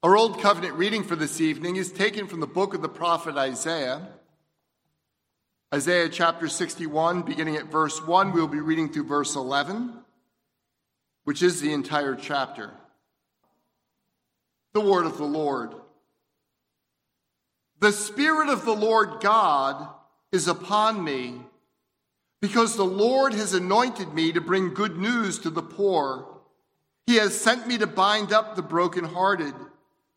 Our Old Covenant reading for this evening is taken from the book of the prophet Isaiah. Isaiah chapter 61, beginning at verse 1, we'll be reading through verse 11, which is the entire chapter. The word of the Lord. The Spirit of the Lord God is upon me, because the Lord has anointed me to bring good news to the poor. He has sent me to bind up the brokenhearted,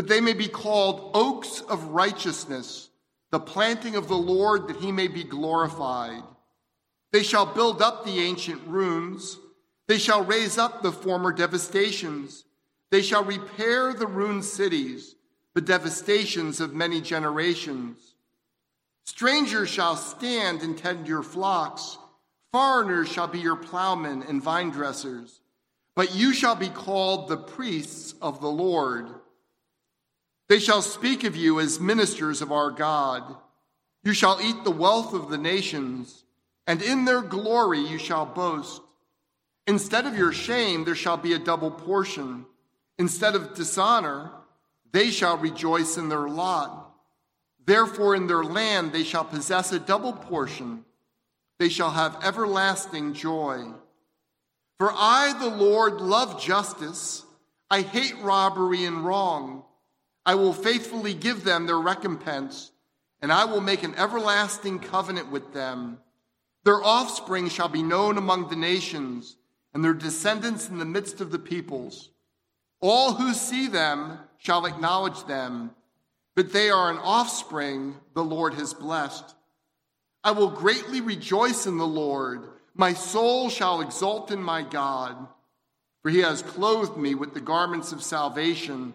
that they may be called oaks of righteousness, the planting of the Lord, that he may be glorified. They shall build up the ancient ruins, they shall raise up the former devastations, they shall repair the ruined cities, the devastations of many generations. Strangers shall stand and tend your flocks. Foreigners shall be your plowmen and vine dressers. But you shall be called the priests of the Lord. They shall speak of you as ministers of our God. You shall eat the wealth of the nations, and in their glory you shall boast. Instead of your shame, there shall be a double portion. Instead of dishonor, they shall rejoice in their lot. Therefore, in their land they shall possess a double portion. They shall have everlasting joy. For I, the Lord, love justice. I hate robbery and wrong. I will faithfully give them their recompense, and I will make an everlasting covenant with them. Their offspring shall be known among the nations, and their descendants in the midst of the peoples. All who see them shall acknowledge them but they are an offspring the Lord has blessed. I will greatly rejoice in the Lord. My soul shall exult in my God. For he has clothed me with the garments of salvation,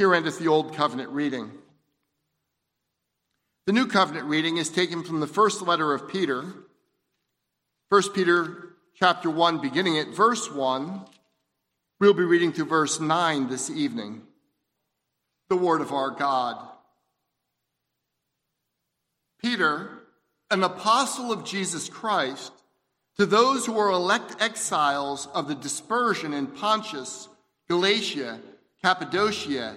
Here endeth the Old Covenant reading. The New Covenant reading is taken from the first letter of Peter, 1 Peter chapter 1, beginning at verse 1. We'll be reading through verse 9 this evening. The Word of our God. Peter, an apostle of Jesus Christ, to those who are elect exiles of the dispersion in Pontus, Galatia, Cappadocia,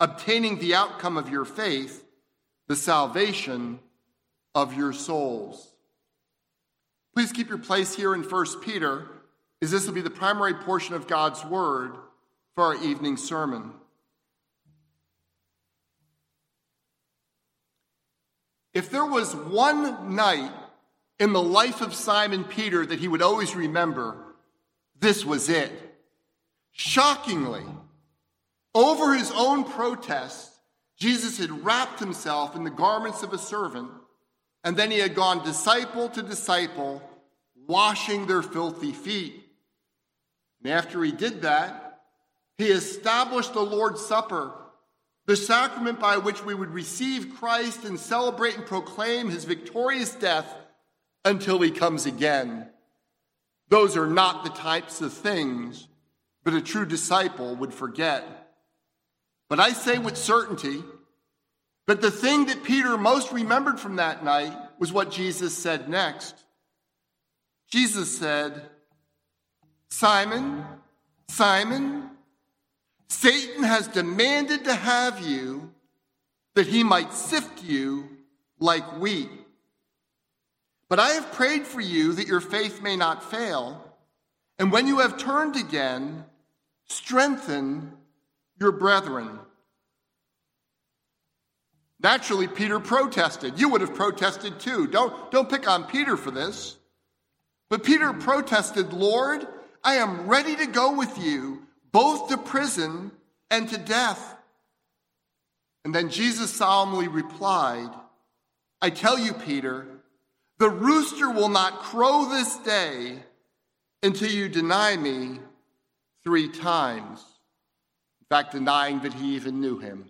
obtaining the outcome of your faith, the salvation of your souls. Please keep your place here in 1 Peter, as this will be the primary portion of God's Word for our evening sermon. If there was one night in the life of Simon Peter that he would always remember, this was it. Shockingly, over his own protest, Jesus had wrapped himself in the garments of a servant, and then he had gone disciple to disciple, washing their filthy feet. And after he did that, he established the Lord's Supper, the sacrament by which we would receive Christ and celebrate and proclaim his victorious death until he comes again. Those are not the types of things that a true disciple would forget. But I say with certainty that the thing that Peter most remembered from that night was what Jesus said next. Jesus said, Simon, Simon, Satan has demanded to have you that he might sift you like wheat. But I have prayed for you that your faith may not fail. And when you have turned again, strengthen your brethren. Naturally, Peter protested. You would have protested too. Don't, don't pick on Peter for this. But Peter protested, Lord, I am ready to go with you, both to prison and to death. And then Jesus solemnly replied, I tell you, Peter, the rooster will not crow this day until you deny me three times. Fact, denying that he even knew him.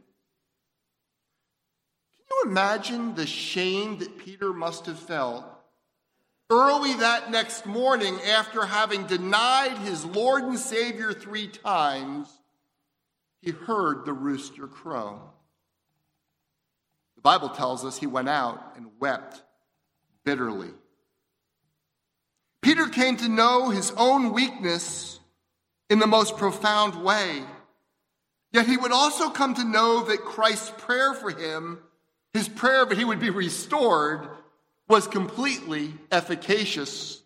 Can you imagine the shame that Peter must have felt early that next morning after having denied his Lord and Savior three times? He heard the rooster crow. The Bible tells us he went out and wept bitterly. Peter came to know his own weakness in the most profound way. Yet he would also come to know that Christ's prayer for him, his prayer that he would be restored, was completely efficacious.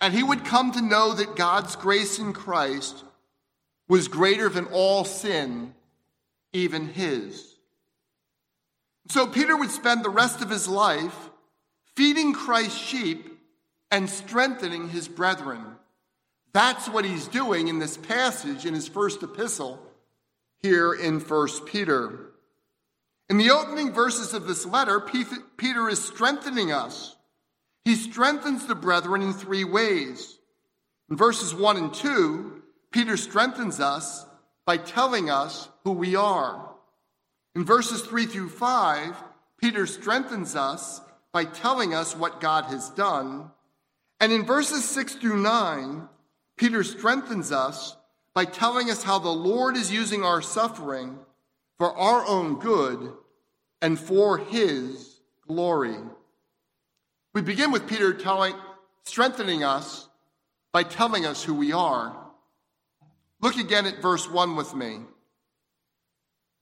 And he would come to know that God's grace in Christ was greater than all sin, even his. So Peter would spend the rest of his life feeding Christ's sheep and strengthening his brethren. That's what he's doing in this passage in his first epistle here in 1 Peter. In the opening verses of this letter, Peter is strengthening us. He strengthens the brethren in three ways. In verses 1 and 2, Peter strengthens us by telling us who we are. In verses 3 through 5, Peter strengthens us by telling us what God has done. And in verses 6 through 9, Peter strengthens us by telling us how the Lord is using our suffering for our own good and for his glory. We begin with Peter telling, strengthening us by telling us who we are. Look again at verse 1 with me.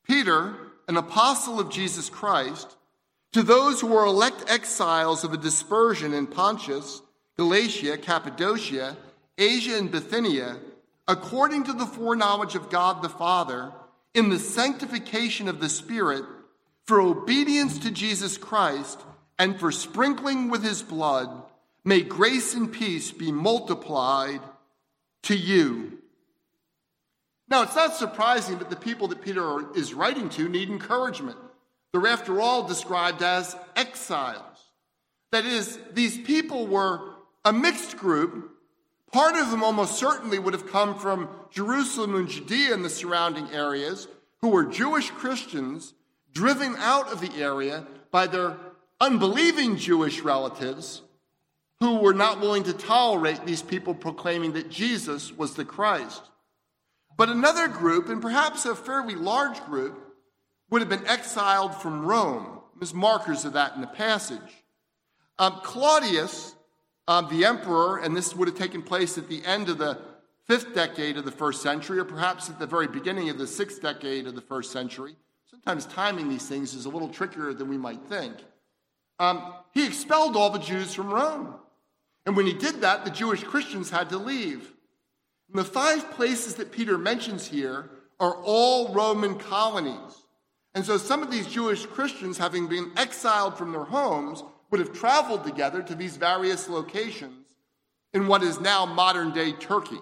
Peter, an apostle of Jesus Christ, to those who were elect exiles of the dispersion in Pontus, Galatia, Cappadocia, Asia, and Bithynia, according to the foreknowledge of God the Father, in the sanctification of the Spirit, for obedience to Jesus Christ, and for sprinkling with his blood, may grace and peace be multiplied to you. Now, it's not surprising that the people that Peter is writing to need encouragement. They're, after all, described as exiles. That is, these people were a mixed group. Part of them almost certainly would have come from Jerusalem and Judea and the surrounding areas, who were Jewish Christians driven out of the area by their unbelieving Jewish relatives who were not willing to tolerate these people proclaiming that Jesus was the Christ. But another group, and perhaps a fairly large group, would have been exiled from Rome. There's markers of that in the passage. Um, Claudius, um, the emperor, and this would have taken place at the end of the fifth decade of the first century, or perhaps at the very beginning of the sixth decade of the first century. Sometimes timing these things is a little trickier than we might think. Um, he expelled all the Jews from Rome. And when he did that, the Jewish Christians had to leave. And the five places that Peter mentions here are all Roman colonies. And so some of these Jewish Christians, having been exiled from their homes, would have traveled together to these various locations in what is now modern day Turkey.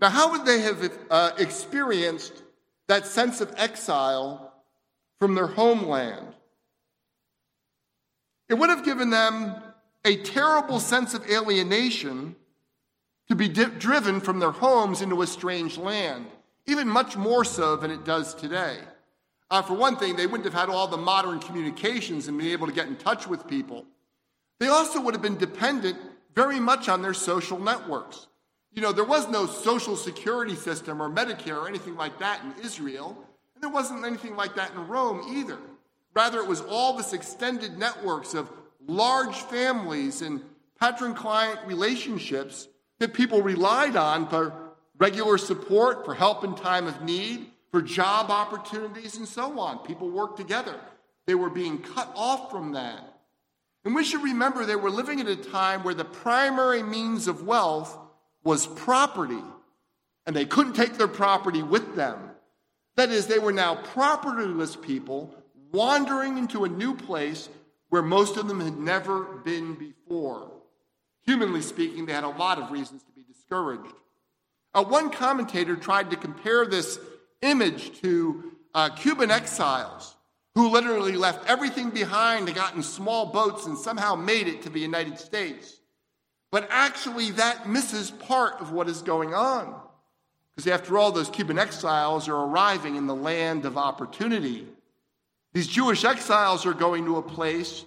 Now, how would they have uh, experienced that sense of exile from their homeland? It would have given them a terrible sense of alienation to be di- driven from their homes into a strange land, even much more so than it does today. Uh, for one thing, they wouldn't have had all the modern communications and been able to get in touch with people. They also would have been dependent very much on their social networks. You know, there was no social security system or Medicare or anything like that in Israel, and there wasn't anything like that in Rome either. Rather, it was all this extended networks of large families and patron client relationships that people relied on for regular support, for help in time of need, for job opportunities, and so on. People worked together. They were being cut off from that. And we should remember they were living at a time where the primary means of wealth was property, and they couldn't take their property with them. That is, they were now propertyless people wandering into a new place where most of them had never been before. Humanly speaking, they had a lot of reasons to be discouraged. Uh, one commentator tried to compare this image to uh, Cuban exiles who literally left everything behind and got in small boats and somehow made it to the United States. But actually, that misses part of what is going on. Because after all, those Cuban exiles are arriving in the land of opportunity. These Jewish exiles are going to a place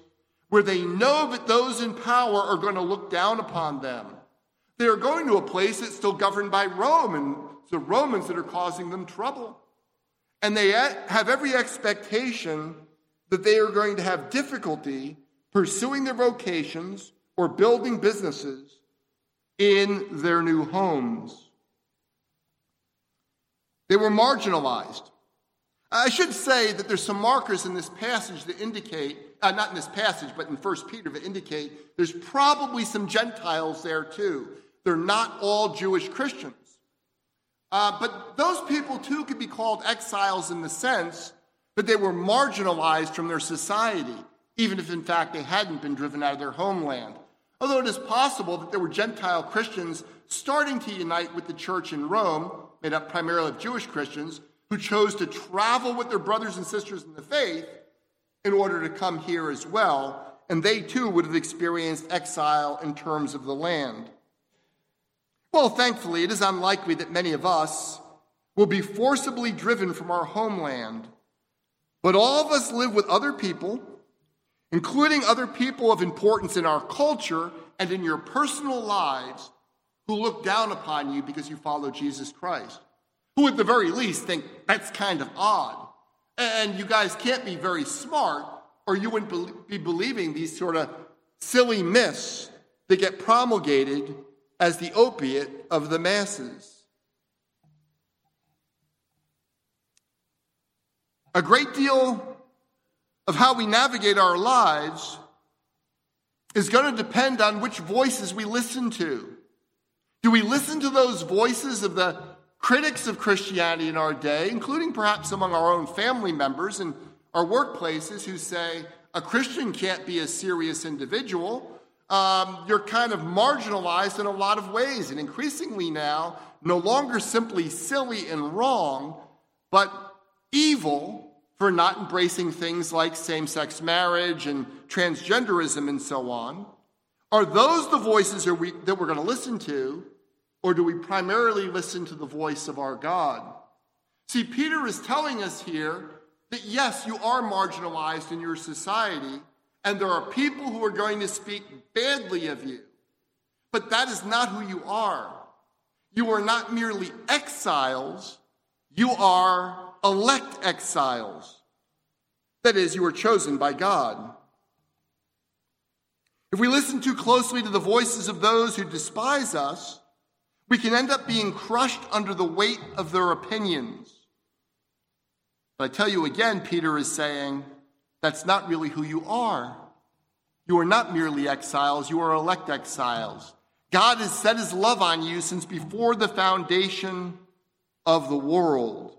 where they know that those in power are going to look down upon them. They are going to a place that's still governed by Rome, and the Romans that are causing them trouble. And they have every expectation that they are going to have difficulty pursuing their vocations or building businesses in their new homes. They were marginalized. I should say that there's some markers in this passage that indicate, uh, not in this passage, but in 1 Peter that indicate there's probably some Gentiles there too. They're not all Jewish Christians. Uh, but those people too could be called exiles in the sense that they were marginalized from their society, even if in fact they hadn't been driven out of their homeland. Although it is possible that there were Gentile Christians starting to unite with the church in Rome, made up primarily of Jewish Christians, who chose to travel with their brothers and sisters in the faith in order to come here as well, and they too would have experienced exile in terms of the land. Well, thankfully, it is unlikely that many of us will be forcibly driven from our homeland, but all of us live with other people, including other people of importance in our culture and in your personal lives, who look down upon you because you follow Jesus Christ who at the very least think that's kind of odd. And you guys can't be very smart, or you wouldn't be believing these sort of silly myths that get promulgated as the opiate of the masses. A great deal of how we navigate our lives is going to depend on which voices we listen to. Do we listen to those voices of the Critics of Christianity in our day, including perhaps among our own family members and our workplaces, who say a Christian can't be a serious individual. Um, you're kind of marginalized in a lot of ways, and increasingly now, no longer simply silly and wrong, but evil for not embracing things like same sex marriage and transgenderism and so on. Are those the voices that we're going to listen to? Or do we primarily listen to the voice of our God? See, Peter is telling us here that yes, you are marginalized in your society, and there are people who are going to speak badly of you. But that is not who you are. You are not merely exiles, you are elect exiles. That is, you are chosen by God. If we listen too closely to the voices of those who despise us, we can end up being crushed under the weight of their opinions. But I tell you again, Peter is saying, that's not really who you are. You are not merely exiles, you are elect exiles. God has set his love on you since before the foundation of the world.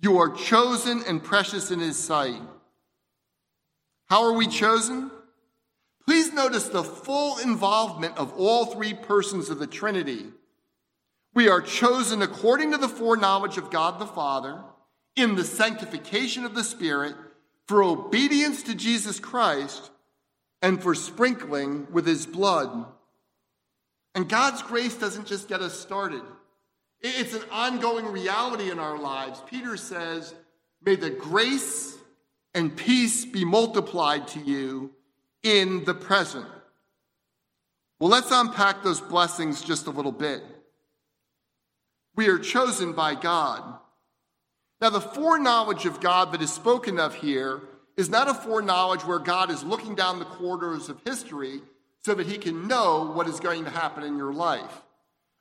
You are chosen and precious in his sight. How are we chosen? Please notice the full involvement of all three persons of the Trinity. We are chosen according to the foreknowledge of God the Father, in the sanctification of the Spirit, for obedience to Jesus Christ, and for sprinkling with his blood. And God's grace doesn't just get us started, it's an ongoing reality in our lives. Peter says, May the grace and peace be multiplied to you in the present. Well, let's unpack those blessings just a little bit. We are chosen by God. Now, the foreknowledge of God that is spoken of here is not a foreknowledge where God is looking down the corridors of history so that he can know what is going to happen in your life.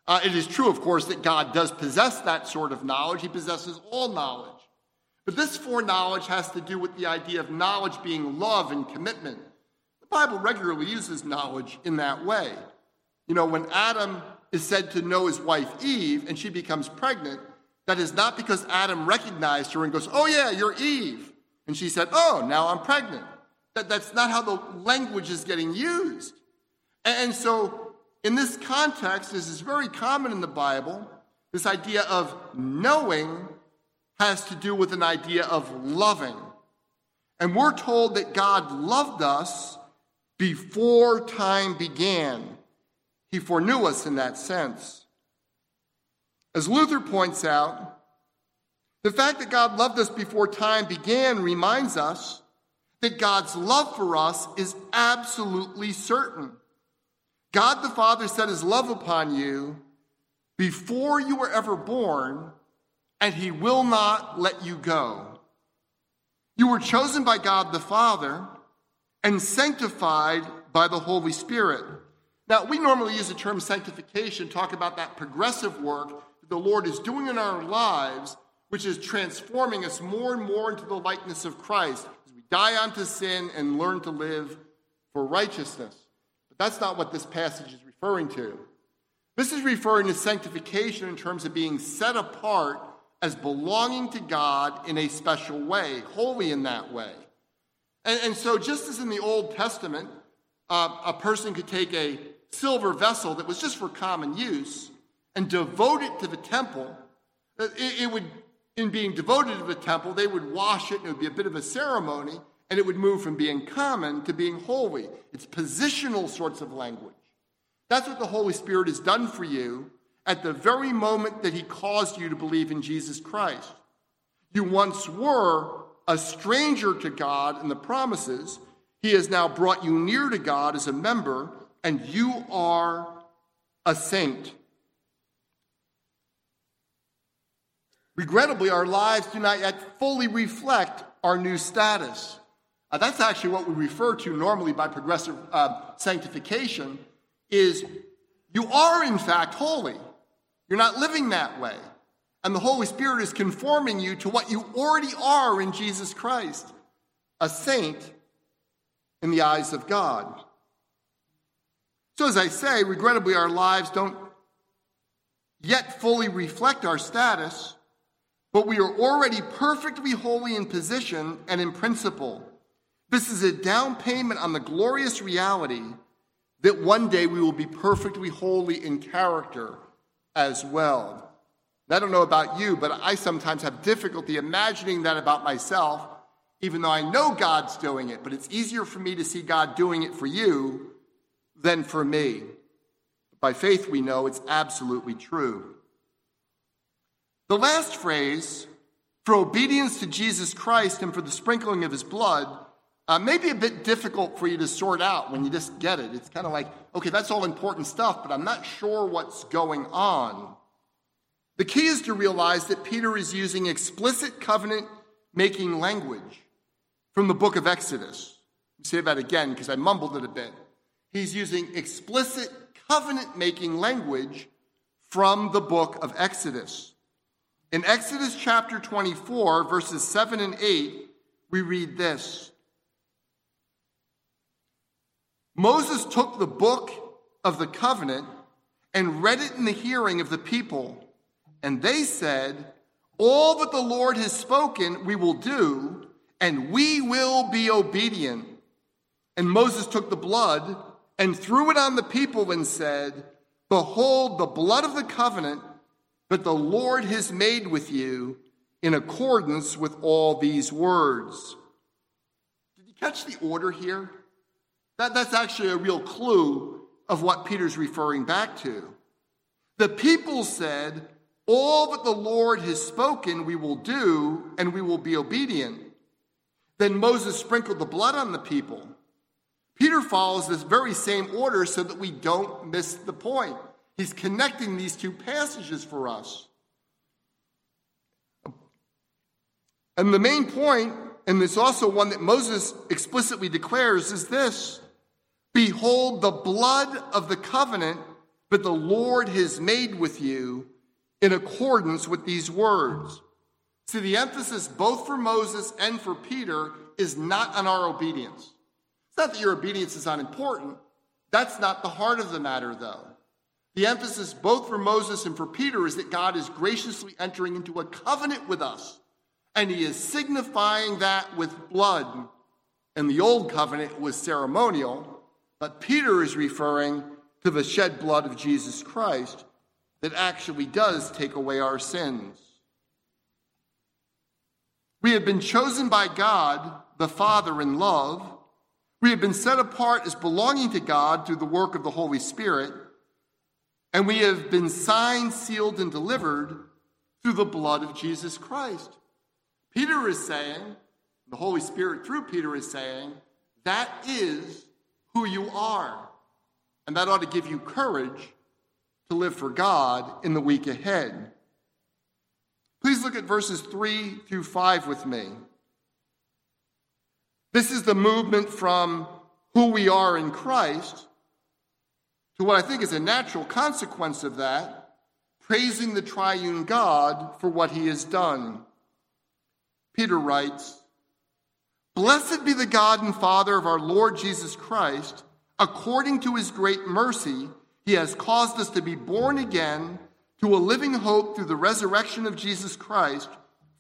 Uh, it is true, of course, that God does possess that sort of knowledge. He possesses all knowledge. But this foreknowledge has to do with the idea of knowledge being love and commitment. The Bible regularly uses knowledge in that way. You know, when Adam is said to know his wife Eve and she becomes pregnant, that is not because Adam recognized her and goes, Oh, yeah, you're Eve. And she said, Oh, now I'm pregnant. That, that's not how the language is getting used. And so, in this context, this is very common in the Bible. This idea of knowing has to do with an idea of loving. And we're told that God loved us before time began. He foreknew us in that sense. As Luther points out, the fact that God loved us before time began reminds us that God's love for us is absolutely certain. God the Father set his love upon you before you were ever born, and he will not let you go. You were chosen by God the Father and sanctified by the Holy Spirit. Now, we normally use the term sanctification, talk about that progressive work the Lord is doing in our lives, which is transforming us more and more into the likeness of Christ as we die unto sin and learn to live for righteousness. But that's not what this passage is referring to. This is referring to sanctification in terms of being set apart as belonging to God in a special way, holy in that way. And, and so, just as in the Old Testament, uh, a person could take a silver vessel that was just for common use and devote it to the temple, uh, it, it would, in being devoted to the temple, they would wash it, and it would be a bit of a ceremony and it would move from being common to being holy. It's positional sorts of language. That's what the Holy Spirit has done for you at the very moment that He caused you to believe in Jesus Christ. You once were a stranger to God and the promises. He has now brought you near to God as a member, and you are a saint. Regrettably, our lives do not yet fully reflect our new status. Uh, that's actually what we refer to normally by progressive uh, sanctification is you are in fact holy. You're not living that way. And the Holy Spirit is conforming you to what you already are in Jesus Christ, a saint in the eyes of God. So, as I say, regrettably, our lives don't yet fully reflect our status, but we are already perfectly holy in position and in principle. This is a down payment on the glorious reality that one day we will be perfectly holy in character as well. I don't know about you, but I sometimes have difficulty imagining that about myself, even though I know God's doing it. But it's easier for me to see God doing it for you than for me. By faith, we know it's absolutely true. The last phrase, for obedience to Jesus Christ and for the sprinkling of his blood, uh, may be a bit difficult for you to sort out when you just get it. It's kind of like, okay, that's all important stuff, but I'm not sure what's going on. The key is to realize that Peter is using explicit covenant making language from the book of Exodus. Say that again because I mumbled it a bit. He's using explicit covenant making language from the book of Exodus. In Exodus chapter 24, verses 7 and 8, we read this Moses took the book of the covenant and read it in the hearing of the people. And they said, All that the Lord has spoken, we will do, and we will be obedient. And Moses took the blood and threw it on the people and said, Behold, the blood of the covenant that the Lord has made with you in accordance with all these words. Did you catch the order here? That, that's actually a real clue of what Peter's referring back to. The people said, All that the Lord has spoken, we will do, and we will be obedient. Then Moses sprinkled the blood on the people. Peter follows this very same order so that we don't miss the point. He's connecting these two passages for us. And the main point, and it's also one that Moses explicitly declares, is this Behold, the blood of the covenant that the Lord has made with you in accordance with these words. See, the emphasis both for Moses and for Peter is not on our obedience. It's not that your obedience is unimportant. That's not the heart of the matter, though. The emphasis both for Moses and for Peter is that God is graciously entering into a covenant with us, and he is signifying that with blood. And the old covenant was ceremonial, but Peter is referring to the shed blood of Jesus Christ that actually does take away our sins. We have been chosen by God, the Father, in love. We have been set apart as belonging to God through the work of the Holy Spirit. And we have been signed, sealed, and delivered through the blood of Jesus Christ. Peter is saying, the Holy Spirit through Peter is saying, that is who you are. And that ought to give you courage to live for God in the week ahead. Please look at verses 3 through 5 with me. This is the movement from who we are in Christ to what I think is a natural consequence of that, praising the triune God for what he has done. Peter writes, Blessed be the God and Father of our Lord Jesus Christ. According to his great mercy, he has caused us to be born again to a living hope through the resurrection of Jesus Christ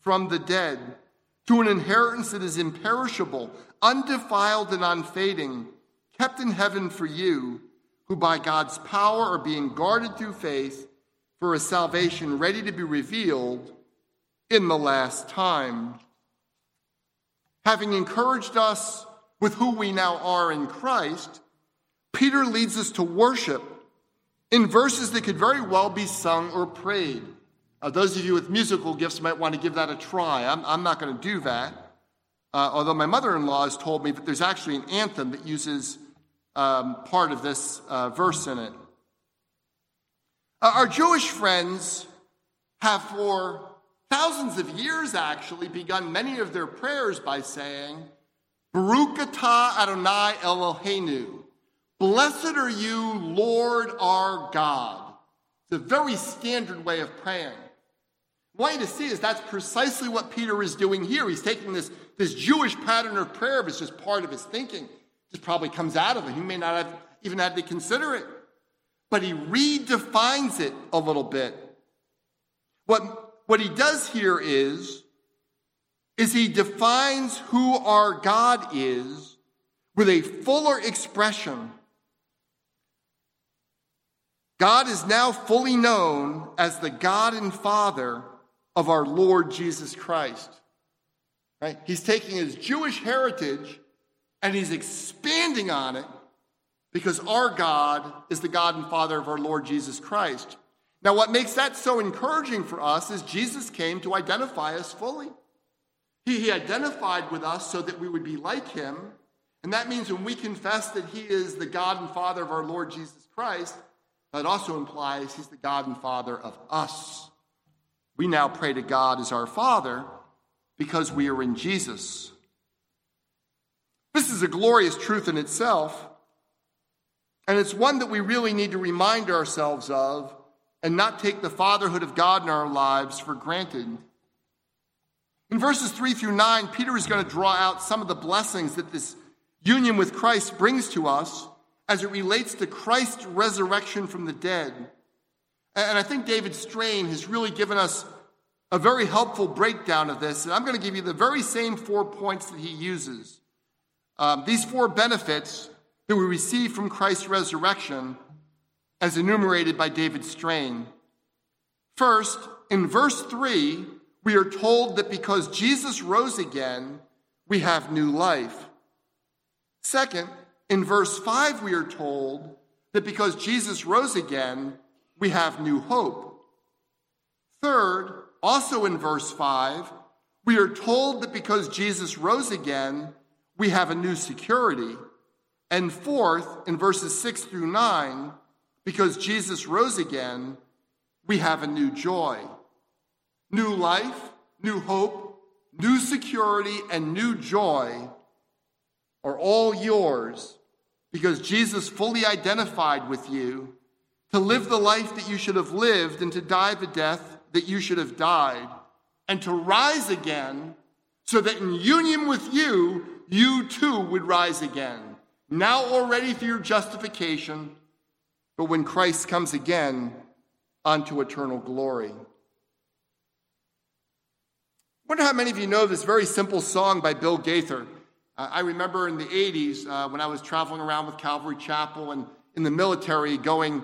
from the dead, to an inheritance that is imperishable, undefiled, and unfading, kept in heaven for you, who by God's power are being guarded through faith for a salvation ready to be revealed in the last time having encouraged us with who we now are in Christ, Peter leads us to worship in verses that could very well be sung or prayed. Uh, those of you with musical gifts might want to give that a try. I'm, I'm not going to do that. Uh, although my mother in law has told me that there's actually an anthem that uses um, part of this uh, verse in it. Uh, our Jewish friends have for thousands of years actually begun many of their prayers by saying, Baruch atah Adonai Eloheinu. Blessed are you, Lord our God. It's a very standard way of praying. What you to see is that's precisely what Peter is doing here. He's taking this, this Jewish pattern of prayer, but it's just part of his thinking. Just probably comes out of it. He may not have even had to consider it. But he redefines it a little bit. What what he does here is, is he defines who our God is with a fuller expression. God is now fully known as the God and Father of our Lord Jesus Christ. Right? He's taking his Jewish heritage and he's expanding on it because our God is the God and Father of our Lord Jesus Christ. Now, what makes that so encouraging for us is Jesus came to identify us fully. He, he identified with us so that we would be like him. And that means when we confess that he is the God and Father of our Lord Jesus Christ, that also implies he's the God and Father of us. We now pray to God as our Father because we are in Jesus. This is a glorious truth in itself, and it's one that we really need to remind ourselves of and not take the fatherhood of God in our lives for granted. In verses 3 through 9, Peter is going to draw out some of the blessings that this union with Christ brings to us, as it relates to Christ's resurrection from the dead. And I think David Strain has really given us a very helpful breakdown of this. And I'm going to give you the very same four points that he uses. Um, these four benefits that we receive from Christ's resurrection, as enumerated by David Strain. First, in verse 3, we are told that because Jesus rose again, we have new life. Second, in verse 5, we are told that because Jesus rose again, we have new hope. Third, also in verse 5, we are told that because Jesus rose again, we have a new security. And fourth, in verses 6 through 9, because Jesus rose again, we have a new joy. New life, new hope, new security, and new joy are all yours because Jesus fully identified with you to live the life that you should have lived and to die the death that you should have died and to rise again so that in union with you, you too would rise again. Now already through your justification, but when Christ comes again unto eternal glory I wonder how many of you know this very simple song by Bill Gaither. Uh, I remember in the 80s uh, when I was traveling around with Calvary Chapel and in the military going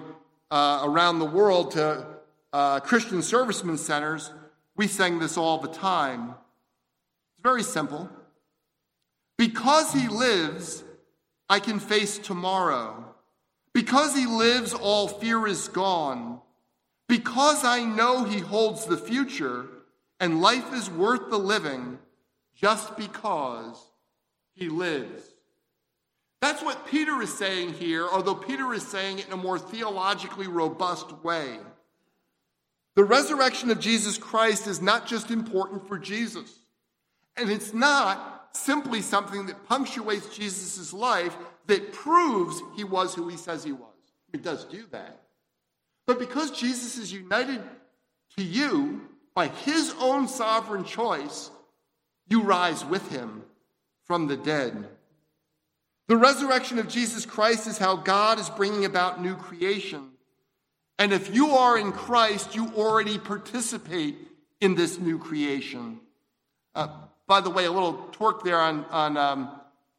uh, around the world to uh, Christian servicemen centers, we sang this all the time. It's very simple. Because he lives, I can face tomorrow. Because he lives, all fear is gone. Because I know he holds the future, and life is worth the living just because he lives. That's what Peter is saying here, although Peter is saying it in a more theologically robust way. The resurrection of Jesus Christ is not just important for Jesus, and it's not simply something that punctuates Jesus' life that proves he was who he says he was. It does do that. But because Jesus is united to you by his own sovereign choice, you rise with him from the dead. The resurrection of Jesus Christ is how God is bringing about new creation. And if you are in Christ, you already participate in this new creation. Uh, by the way, a little torque there on, on um,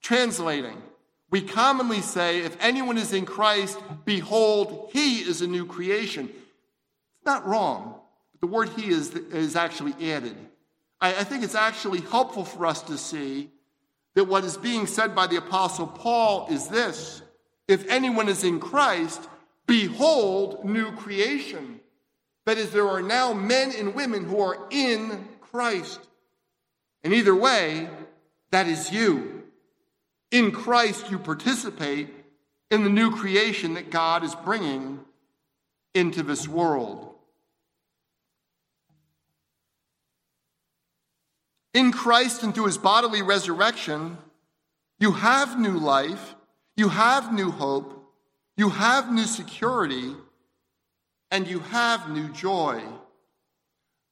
translating. We commonly say, if anyone is in Christ, behold, he is a new creation. It's not wrong. But The word he is, is actually added. I, I think it's actually helpful for us to see that what is being said by the Apostle Paul is this If anyone is in Christ, behold, new creation. That is, there are now men and women who are in Christ. And either way, that is you. In Christ, you participate in the new creation that God is bringing into this world. In Christ and through his bodily resurrection, you have new life, you have new hope, you have new security, and you have new joy.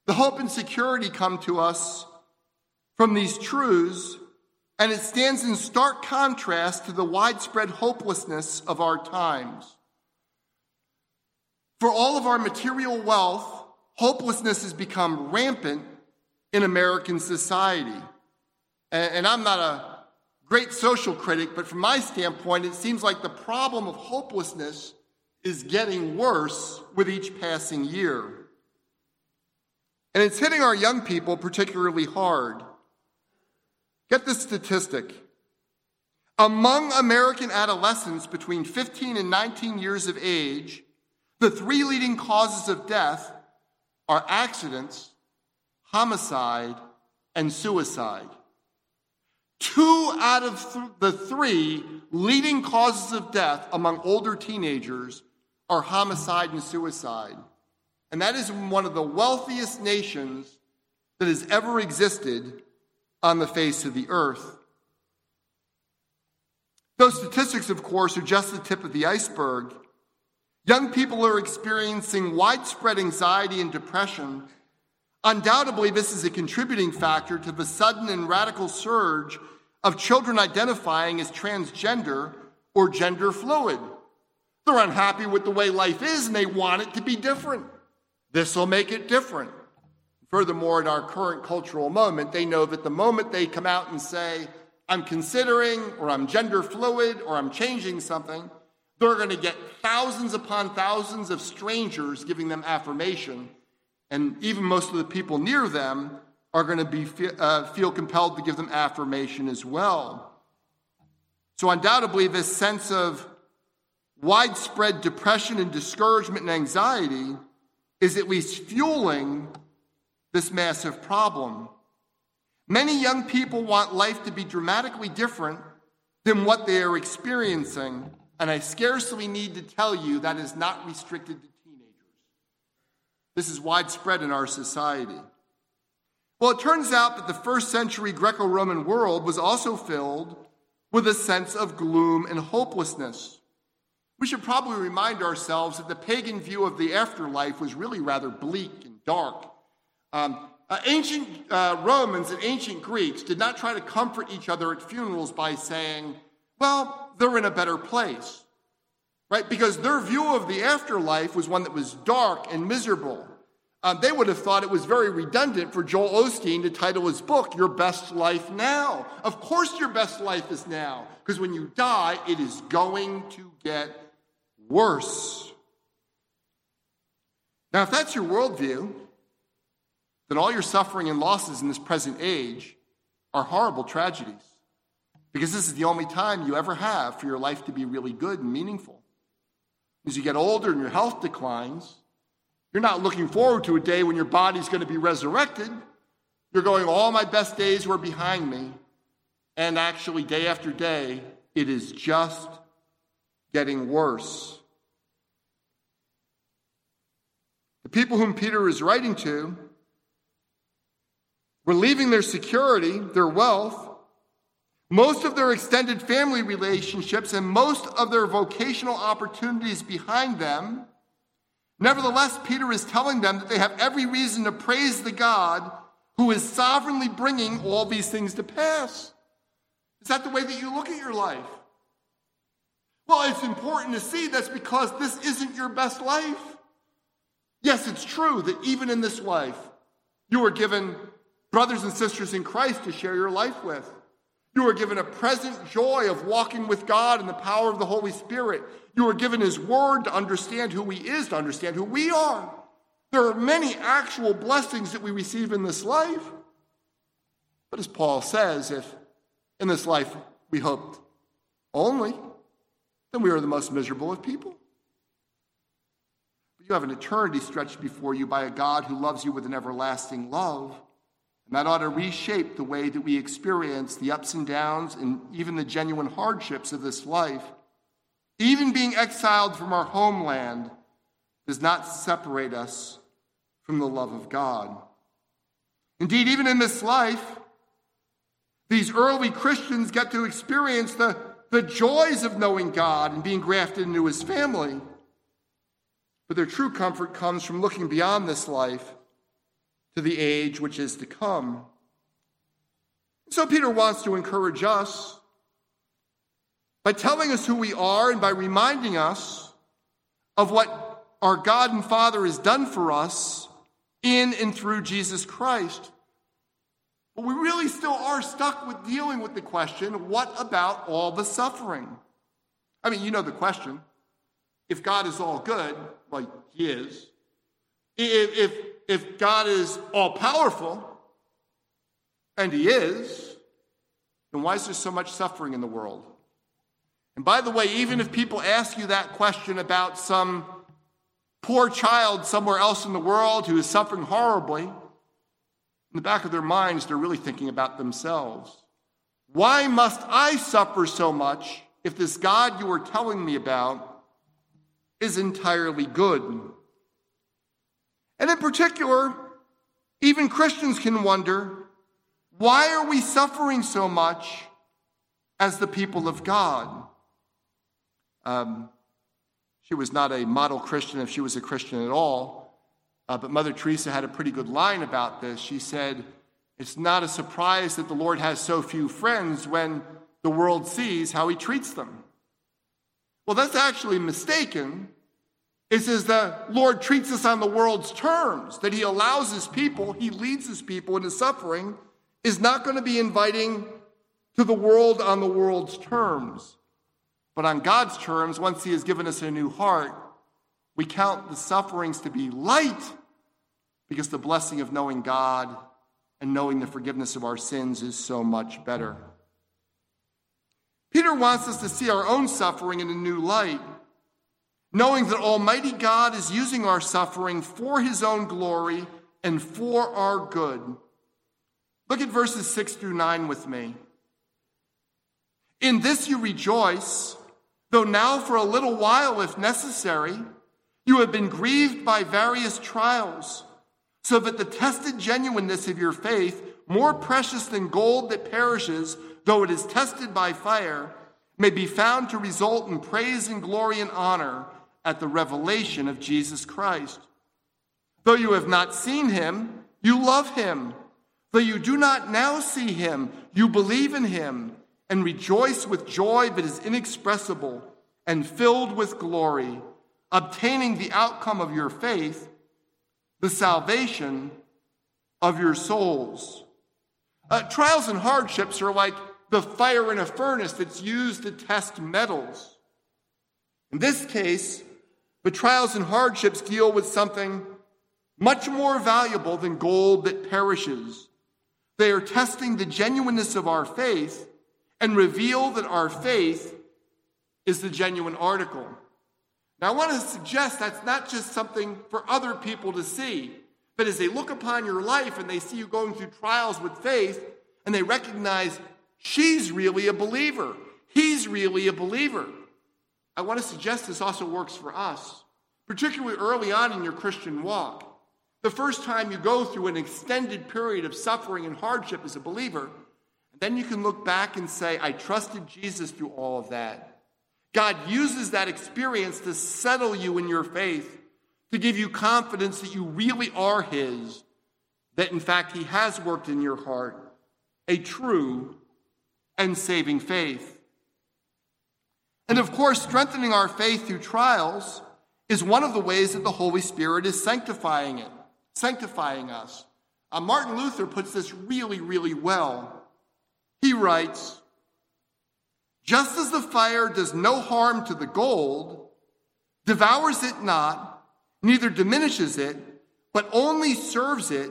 The hope and security come to us from these truths, and it stands in stark contrast to the widespread hopelessness of our times. For all of our material wealth, hopelessness has become rampant in American society. And, I'm not a great social critic, but from my standpoint, it seems like the problem of hopelessness is getting worse with each passing year. And it's hitting our young people particularly hard. Get this statistic. Among American adolescents between 15 and 19 years of age, the three leading causes of death are accidents, homicide, and suicide. Two out of th- the three leading causes of death among older teenagers are homicide and suicide. And that is one of the wealthiest nations that has ever existed on the face of the earth. Those statistics, of course, are just the tip of the iceberg. Young people are experiencing widespread anxiety and depression Undoubtedly, this is a contributing factor to the sudden and radical surge of children identifying as transgender or gender fluid. They're unhappy with the way life is and they want it to be different. This will make it different. Furthermore, in our current cultural moment, they know that the moment they come out and say, I'm considering, or I'm gender fluid, or I'm changing something, they're going to get thousands upon thousands of strangers giving them affirmation. And even most of the people near them are going to be, uh, feel compelled to give them affirmation as well. So, undoubtedly, this sense of widespread depression and discouragement and anxiety is at least fueling this massive problem. Many young people want life to be dramatically different than what they are experiencing, and I scarcely need to tell you that is not restricted to teenagers. This is widespread in our society. Well, it turns out that the first century Greco Roman world was also filled with a sense of gloom and hopelessness. We should probably remind ourselves that the pagan view of the afterlife was really rather bleak and dark. Um, uh, ancient uh, Romans and ancient Greeks did not try to comfort each other at funerals by saying, well, they're in a better place, right? Because their view of the afterlife was one that was dark and miserable. Um, they would have thought it was very redundant for Joel Osteen to title his book, Your Best Life Now. Of course, your best life is now, because when you die, it is going to get worse. Now, if that's your worldview, then all your suffering and losses in this present age are horrible tragedies. Because this is the only time you ever have for your life to be really good and meaningful. As you get older and your health declines, you're not looking forward to a day when your body's going to be resurrected. You're going, all my best days were behind me. And actually, day after day, it is just getting worse. The people whom Peter is writing to were leaving their security, their wealth, most of their extended family relationships, and most of their vocational opportunities behind them. Nevertheless, Peter is telling them that they have every reason to praise the God who is sovereignly bringing all these things to pass. Is that the way that you look at your life? Well, it's important to see that's because this isn't your best life. Yes, it's true that even in this life, you are given brothers and sisters in Christ to share your life with. You are given a present joy of walking with God in the power of the Holy Spirit. You are given His Word to understand who He is, to understand who we are. There are many actual blessings that we receive in this life. But as Paul says, if in this life we hoped only, then we are the most miserable of people. But you have an eternity stretched before you by a God who loves you with an everlasting love. And that ought to reshape the way that we experience the ups and downs and even the genuine hardships of this life. Even being exiled from our homeland does not separate us from the love of God. Indeed, even in this life, these early Christians get to experience the, the joys of knowing God and being grafted into his family. But their true comfort comes from looking beyond this life to the age which is to come. So Peter wants to encourage us by telling us who we are and by reminding us of what our God and Father has done for us in and through Jesus Christ. But we really still are stuck with dealing with the question what about all the suffering? I mean, you know the question. If God is all good, like He is, if, if if God is all powerful, and He is, then why is there so much suffering in the world? And by the way, even if people ask you that question about some poor child somewhere else in the world who is suffering horribly, in the back of their minds, they're really thinking about themselves. Why must I suffer so much if this God you are telling me about is entirely good? And in particular, even Christians can wonder why are we suffering so much as the people of God? Um, she was not a model Christian if she was a Christian at all, uh, but Mother Teresa had a pretty good line about this. She said, It's not a surprise that the Lord has so few friends when the world sees how he treats them. Well, that's actually mistaken. It says the Lord treats us on the world's terms, that He allows His people, He leads His people into suffering, is not going to be inviting to the world on the world's terms. But on God's terms, once He has given us a new heart, we count the sufferings to be light because the blessing of knowing God and knowing the forgiveness of our sins is so much better. Peter wants us to see our own suffering in a new light, knowing that Almighty God is using our suffering for his own glory and for our good. Look at verses 6 through 9 with me. In this you rejoice, though now for a little while, if necessary, you have been grieved by various trials, so that the tested genuineness of your faith, more precious than gold that perishes, though it is tested by fire, may be found to result in praise and glory and honor at the revelation of Jesus Christ. Though you have not seen him, you love him. Though you do not now see him, you believe in him and rejoice with joy that is inexpressible and filled with glory, obtaining the outcome of your faith, the salvation of your souls. Uh, trials and hardships are like the fire in a furnace that's used to test metals. In this case, the trials and hardships deal with something much more valuable than gold that perishes. They are testing the genuineness of our faith and reveal that our faith is the genuine article. Now, I want to suggest that's not just something for other people to see, but as they look upon your life and they see you going through trials with faith and they recognize She's really a believer. He's really a believer. I want to suggest this also works for us, particularly early on in your Christian walk. The first time you go through an extended period of suffering and hardship as a believer, then you can look back and say, I trusted Jesus through all of that. God uses that experience to settle you in your faith, to give you confidence that you really are His, that in fact He has worked in your heart a true and saving faith. And of course, strengthening our faith through trials is one of the ways that the Holy Spirit is sanctifying it, sanctifying us. Uh, Martin Luther puts this really, really well. He writes, just as the fire does no harm to the gold, devours it not, neither diminishes it, but only serves it,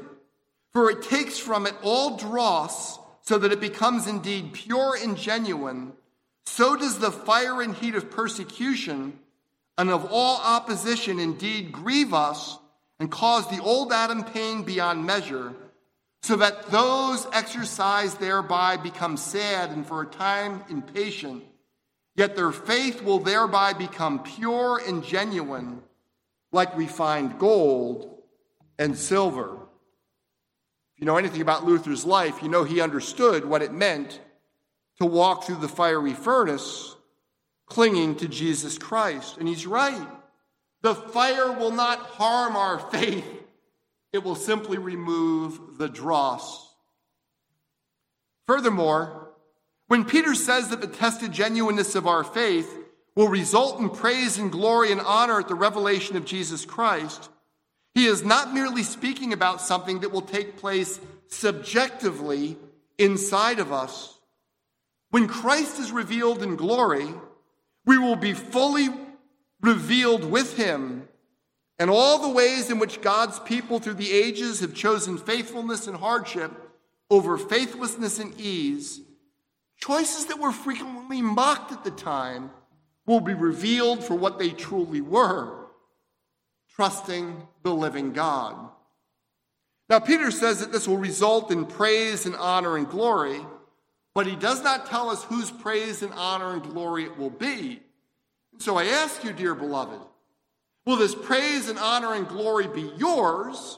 for it takes from it all dross so that it becomes indeed pure and genuine, so does the fire and heat of persecution and of all opposition indeed grieve us and cause the old Adam pain beyond measure, so that those exercised thereby become sad and for a time impatient, yet their faith will thereby become pure and genuine, like refined gold and silver. If you know anything about Luther's life, you know he understood what it meant to walk through the fiery furnace clinging to Jesus Christ. And he's right. The fire will not harm our faith, it will simply remove the dross. Furthermore, when Peter says that the tested genuineness of our faith will result in praise and glory and honor at the revelation of Jesus Christ, he is not merely speaking about something that will take place subjectively inside of us. When Christ is revealed in glory, we will be fully revealed with him. And all the ways in which God's people through the ages have chosen faithfulness and hardship over faithlessness and ease, choices that were frequently mocked at the time, will be revealed for what they truly were trusting the living God. Now, Peter says that this will result in praise and honor and glory, but he does not tell us whose praise and honor and glory it will be. So I ask you, dear beloved, will this praise and honor and glory be yours,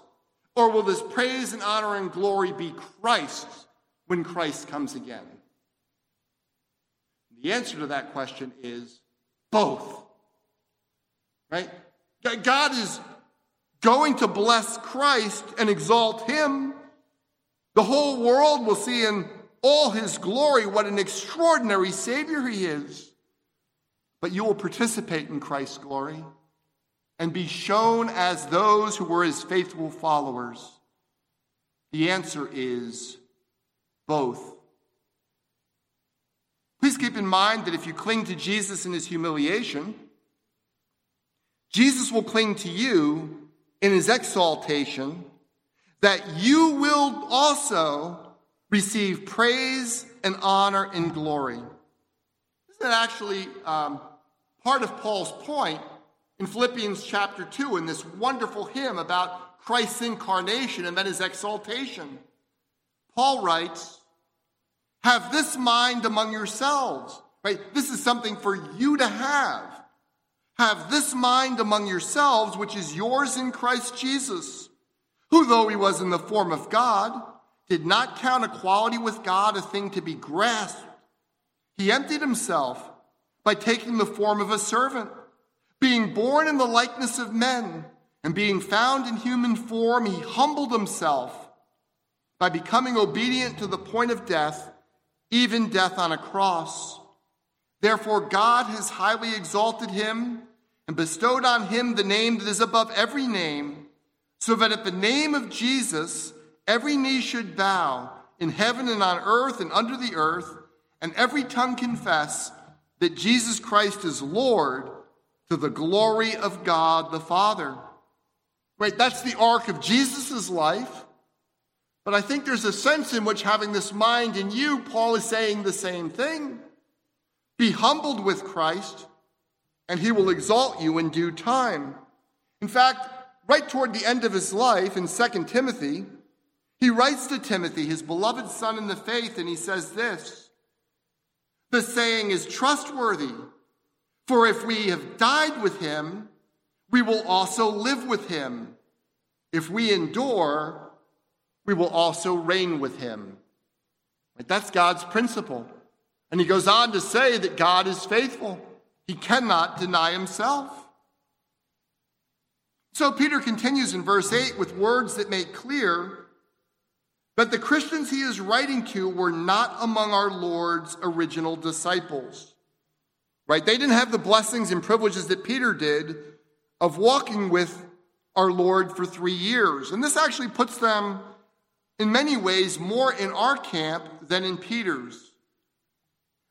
or will this praise and honor and glory be Christ's when Christ comes again? The answer to that question is both. Right? God is going to bless Christ and exalt him. The whole world will see in all his glory what an extraordinary Savior he is. but you will participate in Christ's glory and be shown as those who were his faithful followers? The answer is both. Please keep in mind that if you cling to Jesus in his humiliation, Jesus will cling to you in his exaltation, that you will also receive praise and honor and glory. Isn't that actually um, part of Paul's point in Philippians chapter 2 in this wonderful hymn about Christ's incarnation and then his exaltation? Paul writes, Have this mind among yourselves, right? This is something for you to have. Have this mind among yourselves, which is yours in Christ Jesus, who, though he was in the form of God, did not count equality with God a thing to be grasped. He emptied himself by taking the form of a servant, being born in the likeness of men, and being found in human form, he humbled himself by becoming obedient to the point of death, even death on a cross. Therefore, God has highly exalted him and bestowed on him the name that is above every name, so that at the name of Jesus, Every knee should bow in heaven and on earth and under the earth, and every tongue confess that Jesus Christ is Lord to the glory of God the Father. Right, that's the arc of Jesus' life. But I think there's a sense in which having this mind in you, Paul is saying the same thing. Be humbled with Christ, and he will exalt you in due time. In fact, right toward the end of his life in 2 Timothy, he writes to Timothy, his beloved son in the faith, and he says this The saying is trustworthy, for if we have died with him, we will also live with him. If we endure, we will also reign with him. That's God's principle. And he goes on to say that God is faithful, he cannot deny himself. So Peter continues in verse 8 with words that make clear but the Christians he is writing to were not among our Lord's original disciples. Right? They didn't have the blessings and privileges that Peter did of walking with our Lord for three years. And this actually puts them, in many ways, more in our camp than in Peter's.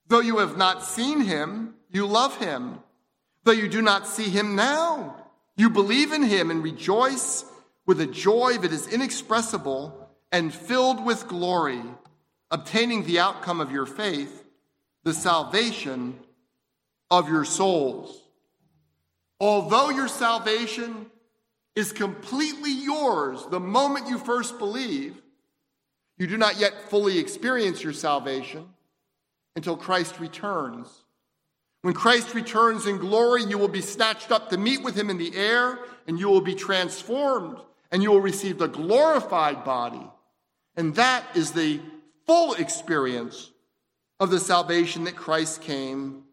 Though you have not seen him, you love him. Though you do not see him now, you believe in him and rejoice with a joy that is inexpressible and filled with glory, obtaining the outcome of your faith, the salvation of your souls. Although your salvation is completely yours the moment you first believe, you do not yet fully experience your salvation until Christ returns. When Christ returns in glory, you will be snatched up to meet with him in the air, and you will be transformed, and you will receive the glorified body and that is the full experience of the salvation that Christ came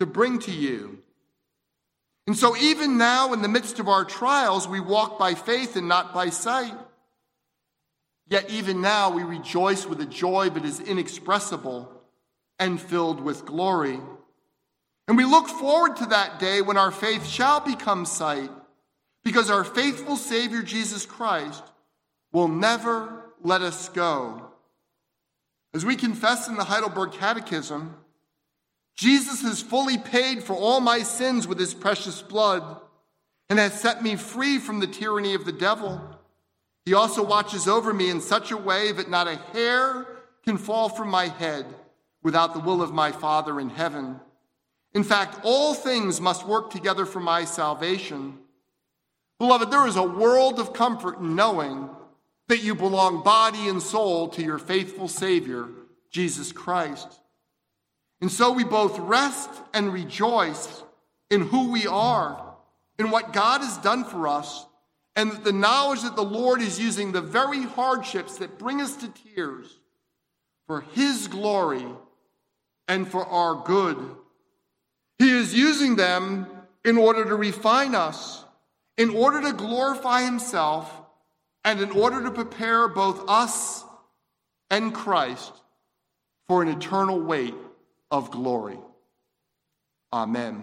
to bring to you. And so, even now, in the midst of our trials, we walk by faith and not by sight. Yet, even now, we rejoice with a joy that is inexpressible and filled with glory. And we look forward to that day when our faith shall become sight, because our faithful Savior Jesus Christ will never let us go. As we confess in the Heidelberg Catechism, Jesus has fully paid for all my sins with his precious blood and has set me free from the tyranny of the devil. He also watches over me in such a way that not a hair can fall from my head without the will of my Father in heaven. In fact, all things must work together for my salvation. Beloved, there is a world of comfort in knowing that you belong body and soul to your faithful Savior, Jesus Christ. And so we both rest and rejoice in who we are, in what God has done for us, and the knowledge that the Lord is using the very hardships that bring us to tears for His glory and for our good. He is using them in order to refine us, in order to glorify Himself and in order to prepare both us and Christ for an eternal weight of glory. Amen.